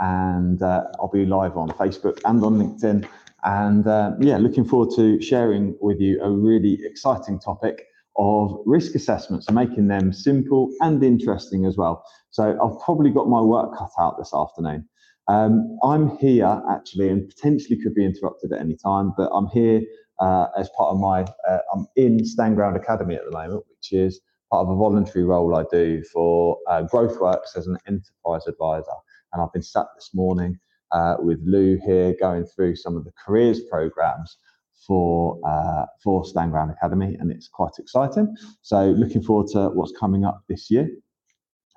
and uh, I'll be live on Facebook and on LinkedIn. And uh, yeah, looking forward to sharing with you a really exciting topic of risk assessments and making them simple and interesting as well. So I've probably got my work cut out this afternoon. Um, I'm here actually, and potentially could be interrupted at any time, but I'm here uh, as part of my, uh, I'm in Stanground Academy at the moment, which is part of a voluntary role I do for uh, GrowthWorks as an enterprise advisor and I've been sat this morning uh, with Lou here going through some of the careers programs for uh, for Stanground Academy, and it's quite exciting. So looking forward to what's coming up this year.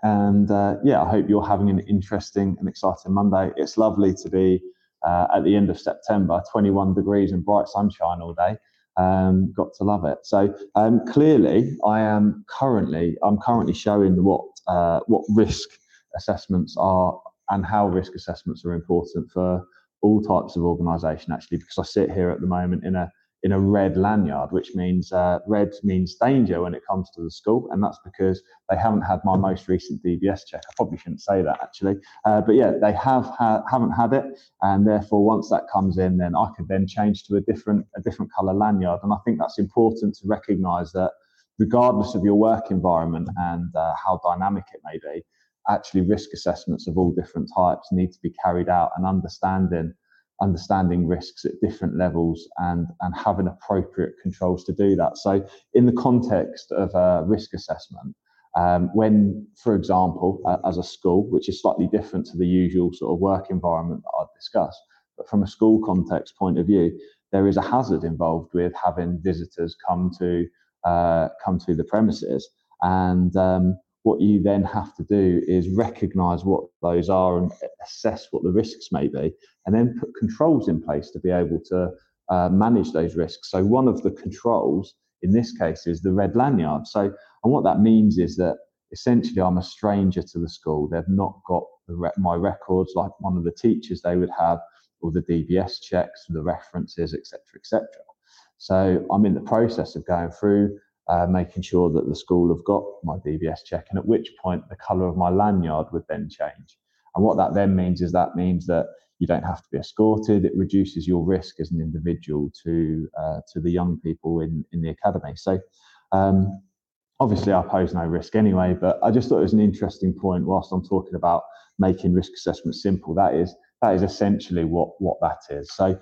And uh, yeah, I hope you're having an interesting and exciting Monday. It's lovely to be uh, at the end of September, 21 degrees and bright sunshine all day. Um, got to love it. So um, clearly, I am currently I'm currently showing what uh, what risk assessments are and how risk assessments are important for all types of organisation actually because I sit here at the moment in a in a red lanyard, which means uh, red means danger when it comes to the school, and that's because they haven't had my most recent DBS check. I probably shouldn't say that actually, uh, but yeah, they have ha- haven't had it, and therefore once that comes in, then I could then change to a different a different colour lanyard, and I think that's important to recognise that regardless of your work environment and uh, how dynamic it may be, actually risk assessments of all different types need to be carried out and understanding understanding risks at different levels and and having appropriate controls to do that. So in the context of a risk assessment um, when for example uh, as a school which is slightly different to the usual sort of work environment that i've discussed but from a school context point of view there is a hazard involved with having visitors come to uh, come to the premises. And um, what you then have to do is recognize what those are and assess what the risks may be, and then put controls in place to be able to uh, manage those risks. So, one of the controls in this case is the red lanyard. So, and what that means is that essentially I'm a stranger to the school. They've not got the my records like one of the teachers they would have, or the DBS checks, the references, etc., etc. So, I'm in the process of going through uh, making sure that the school have got my DBS check, and at which point the colour of my lanyard would then change. And what that then means is that means that you don't have to be escorted. It reduces your risk as an individual to uh, to the young people in in the academy. So. Um, obviously, I pose no risk anyway, but I just thought it was an interesting point. Whilst I'm talking about making risk assessment simple, that is that is essentially what what that is. So,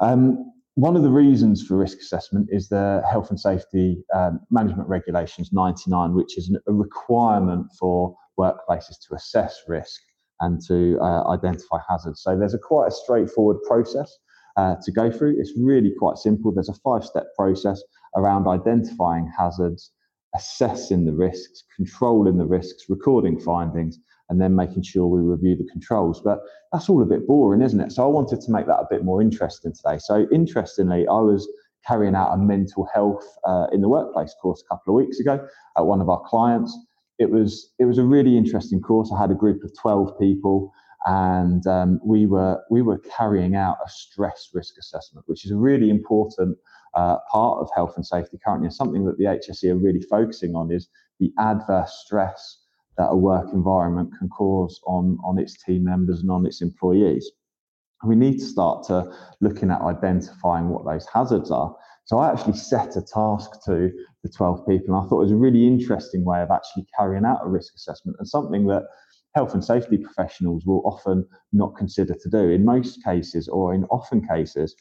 um, one of the reasons for risk assessment is the Health and Safety um, Management Regulations 99, which is a requirement for workplaces to assess risk and to uh, identify hazards. So there's a quite a straightforward process uh, to go through. It's really quite simple. There's a five-step process around identifying hazards, assessing the risks, controlling the risks, recording findings, and then making sure we review the controls. But that's all a bit boring, isn't it? So I wanted to make that a bit more interesting today. So interestingly, I was carrying out a mental health uh, in the workplace course a couple of weeks ago at one of our clients. It was it was a really interesting course. I had a group of twelve people, and um, we were we were carrying out a stress risk assessment, which is a really important uh, part of health and safety currently. And something that the HSE are really focusing on is the adverse stress that a work environment can cause on, on its team members and on its employees. We need to start to looking at identifying what those hazards are. So I actually set a task to the 12 people, and I thought it was a really interesting way of actually carrying out a risk assessment and something that health and safety professionals will often not consider to do. In most cases, or in often cases,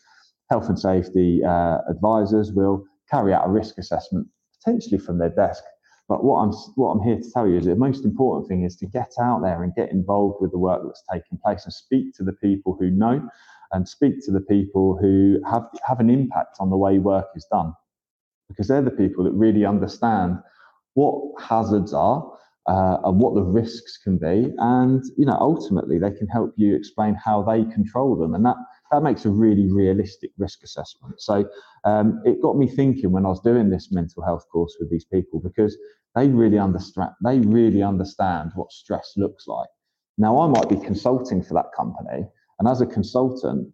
health and safety uh, advisors will carry out a risk assessment potentially from their desk but what I'm what I'm here to tell you is the most important thing is to get out there and get involved with the work that's taking place and speak to the people who know and speak to the people who have have an impact on the way work is done. Because they're the people that really understand what hazards are, uh, and what the risks can be. And, you know, ultimately they can help you explain how they control them. And that, that makes a really realistic risk assessment. So um, it got me thinking when I was doing this mental health course with these people because they really understand they really understand what stress looks like. Now I might be consulting for that company, and as a consultant,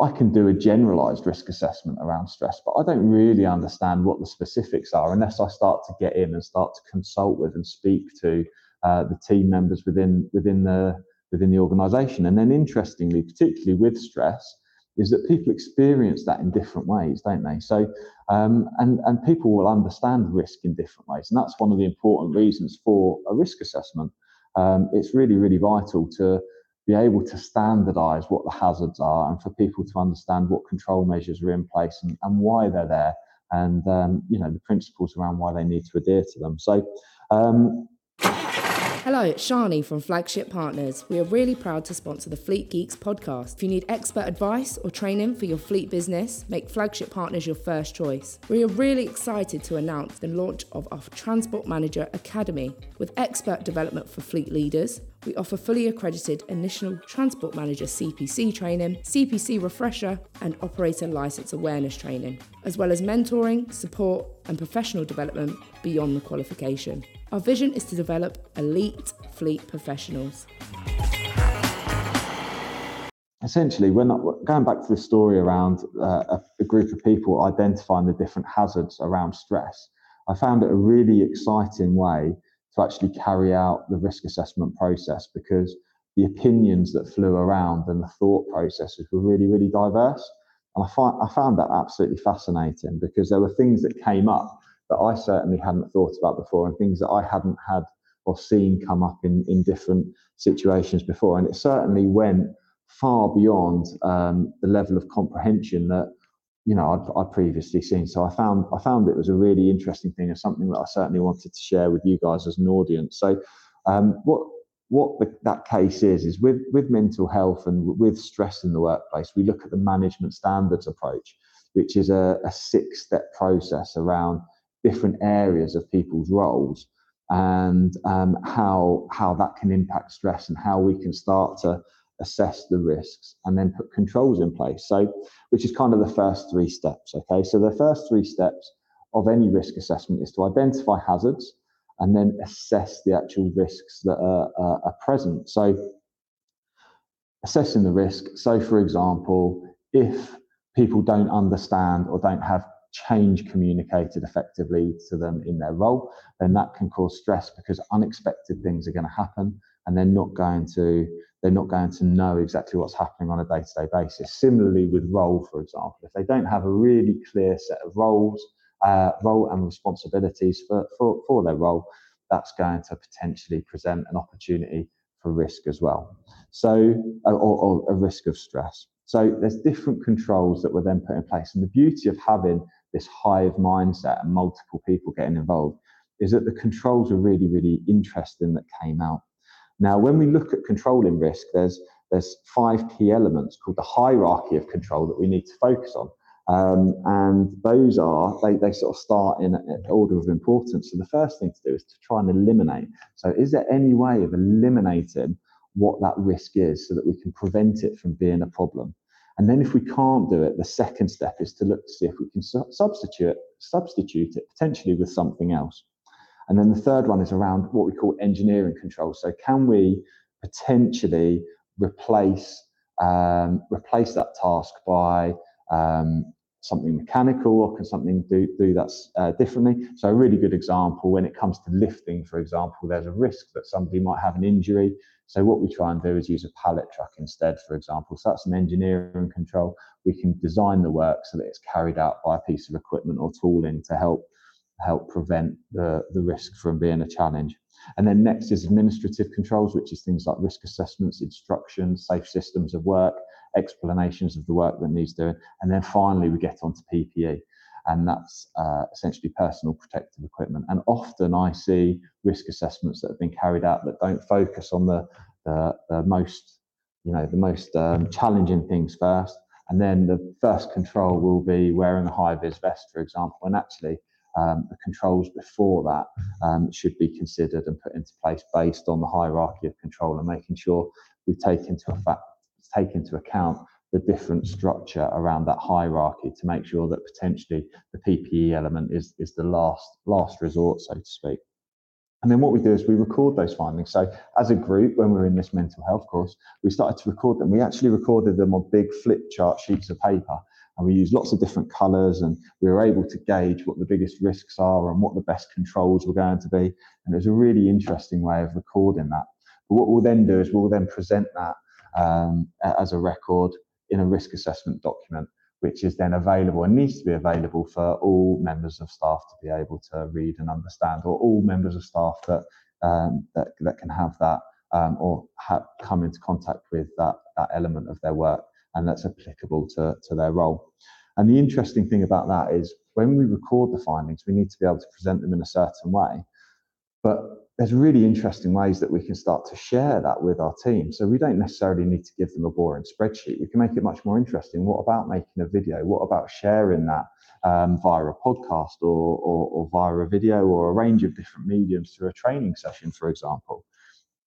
I can do a generalized risk assessment around stress, but I don't really understand what the specifics are unless I start to get in and start to consult with and speak to uh, the team members within within the within the organization. And then interestingly, particularly with stress, is that people experience that in different ways, don't they? So um, and and people will understand risk in different ways, and that's one of the important reasons for a risk assessment. Um, it's really really vital to be able to standardize what the hazards are and for people to understand what control measures are in place and, and why they're there and um, you know the principles around why they need to adhere to them so um, Hello, it's Shani from Flagship Partners. We are really proud to sponsor the Fleet Geeks podcast. If you need expert advice or training for your fleet business, make Flagship Partners your first choice. We are really excited to announce the launch of our Transport Manager Academy with expert development for fleet leaders. We offer fully accredited initial Transport Manager CPC training, CPC refresher, and operator license awareness training, as well as mentoring, support, and professional development beyond the qualification. Our vision is to develop elite fleet professionals. Essentially, when going back to the story around uh, a group of people identifying the different hazards around stress, I found it a really exciting way to actually carry out the risk assessment process because the opinions that flew around and the thought processes were really, really diverse. And I, find, I found that absolutely fascinating because there were things that came up that I certainly hadn't thought about before and things that I hadn't had or seen come up in, in different situations before. And it certainly went far beyond um, the level of comprehension that you know I'd, I'd, previously seen. So I found I found it was a really interesting thing and something that I certainly wanted to share with you guys as an audience. So um, what what the, that case is is with with mental health and with stress in the workplace, we look at the management standards approach, which is a, a six step process around different areas of people's roles and um, how how that can impact stress and how we can start to assess the risks and then put controls in place. So which is kind of the first three steps okay? So the first three steps of any risk assessment is to identify hazards and then assess the actual risks that are, are, are present. So assessing the risk. So for example if people don't understand or don't have change communicated effectively to them in their role, then that can cause stress because unexpected things are going to happen and they're not going to they're not going to know exactly what's happening on a day-to-day basis. Similarly with role, for example, if they don't have a really clear set of roles, uh, role and responsibilities for, for, for their role, that's going to potentially present an opportunity for risk as well. So, or, or a risk of stress. So there's different controls that were then put in place. And the beauty of having this hive mindset and multiple people getting involved is that the controls were really, really interesting that came out. Now, when we look at controlling risk, there's there's five key elements called the hierarchy of control that we need to focus on. Um, and those are, they, they sort of start in an order of importance. So the first thing to do is to try and eliminate. So is there any way of eliminating what that risk is so that we can prevent it from being a problem? And then if we can't do it, the second step is to look to see if we can su- substitute substitute it potentially with something else. And then the third one is around what we call engineering control. So can we potentially replace um, replace that task by um, something mechanical, or can something do do that uh, differently? So a really good example when it comes to lifting, for example, there's a risk that somebody might have an injury so what we try and do is use a pallet truck instead, for example. So that's an engineering control. We can design the work so that it's carried out by a piece of equipment or tooling to help help prevent the, the risk from being a challenge. And then next is administrative controls, which is things like risk assessments, instructions, safe systems of work, explanations of the work that needs doing. And then finally, we get onto PPE and that's uh, essentially personal protective equipment. And often I see risk assessments that have been carried out that don't focus on the, the, the most, you know, the most um, challenging things first. And then the first control will be wearing a high vis vest, for example. And actually, um, the controls before that um, should be considered and put into place based on the hierarchy of control and making sure we take into effect, take into account the different structure around that hierarchy to make sure that potentially the PPE element is, is the last last resort, so to speak. And then what we do is we record those findings. So as a group, when we are in this mental health course, we started to record them. We actually recorded them on big flip chart sheets of paper. And we use lots of different colours and we were able to gauge what the biggest risks are and what the best controls were going to be. And it was a really interesting way of recording that. But what we'll then do is we'll then present that um, as a record in a risk assessment document, which is then available and needs to be available for all members of staff to be able to read and understand, or all members of staff that um, that, that can have that um, or have come into contact with that, that element of their work and that's applicable to, to their role. And the interesting thing about that is when we record the findings, we need to be able to present them in a certain way. But there's really interesting ways that we can start to share that with our team. So we don't necessarily need to give them a boring spreadsheet. We can make it much more interesting. What about making a video? What about sharing that um, via a podcast or, or, or via a video or a range of different mediums through a training session, for example?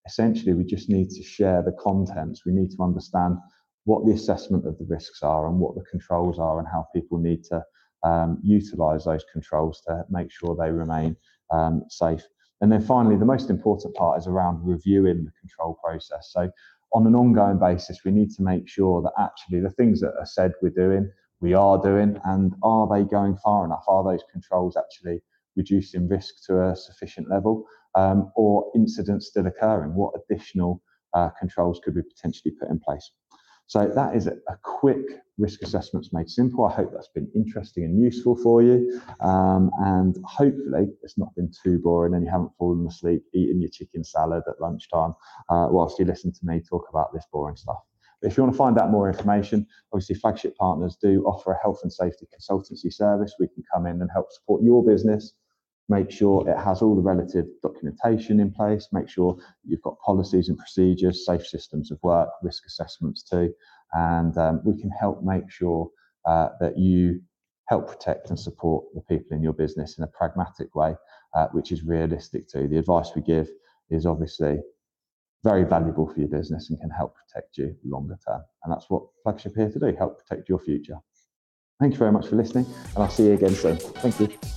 Essentially, we just need to share the contents. We need to understand what the assessment of the risks are and what the controls are and how people need to um, utilize those controls to make sure they remain um, safe. And then finally, the most important part is around reviewing the control process. So, on an ongoing basis, we need to make sure that actually the things that are said we're doing, we are doing, and are they going far enough? Are those controls actually reducing risk to a sufficient level, um, or incidents still occurring? What additional uh, controls could we potentially put in place? So that is a, quick risk assessments made simple. I hope that's been interesting and useful for you. Um, and hopefully it's not been too boring and you haven't fallen asleep eating your chicken salad at lunchtime uh, whilst you listen to me talk about this boring stuff. If you want to find out more information, obviously Flagship Partners do offer a health and safety consultancy service. We can come in and help support your business make sure it has all the relative documentation in place, make sure you've got policies and procedures, safe systems of work, risk assessments too, and um, we can help make sure uh, that you help protect and support the people in your business in a pragmatic way, uh, which is realistic too. The advice we give is obviously very valuable for your business and can help protect you longer term. And that's what Flagship here to do, help protect your future. Thank you very much for listening, and I'll see you again soon. Thank you.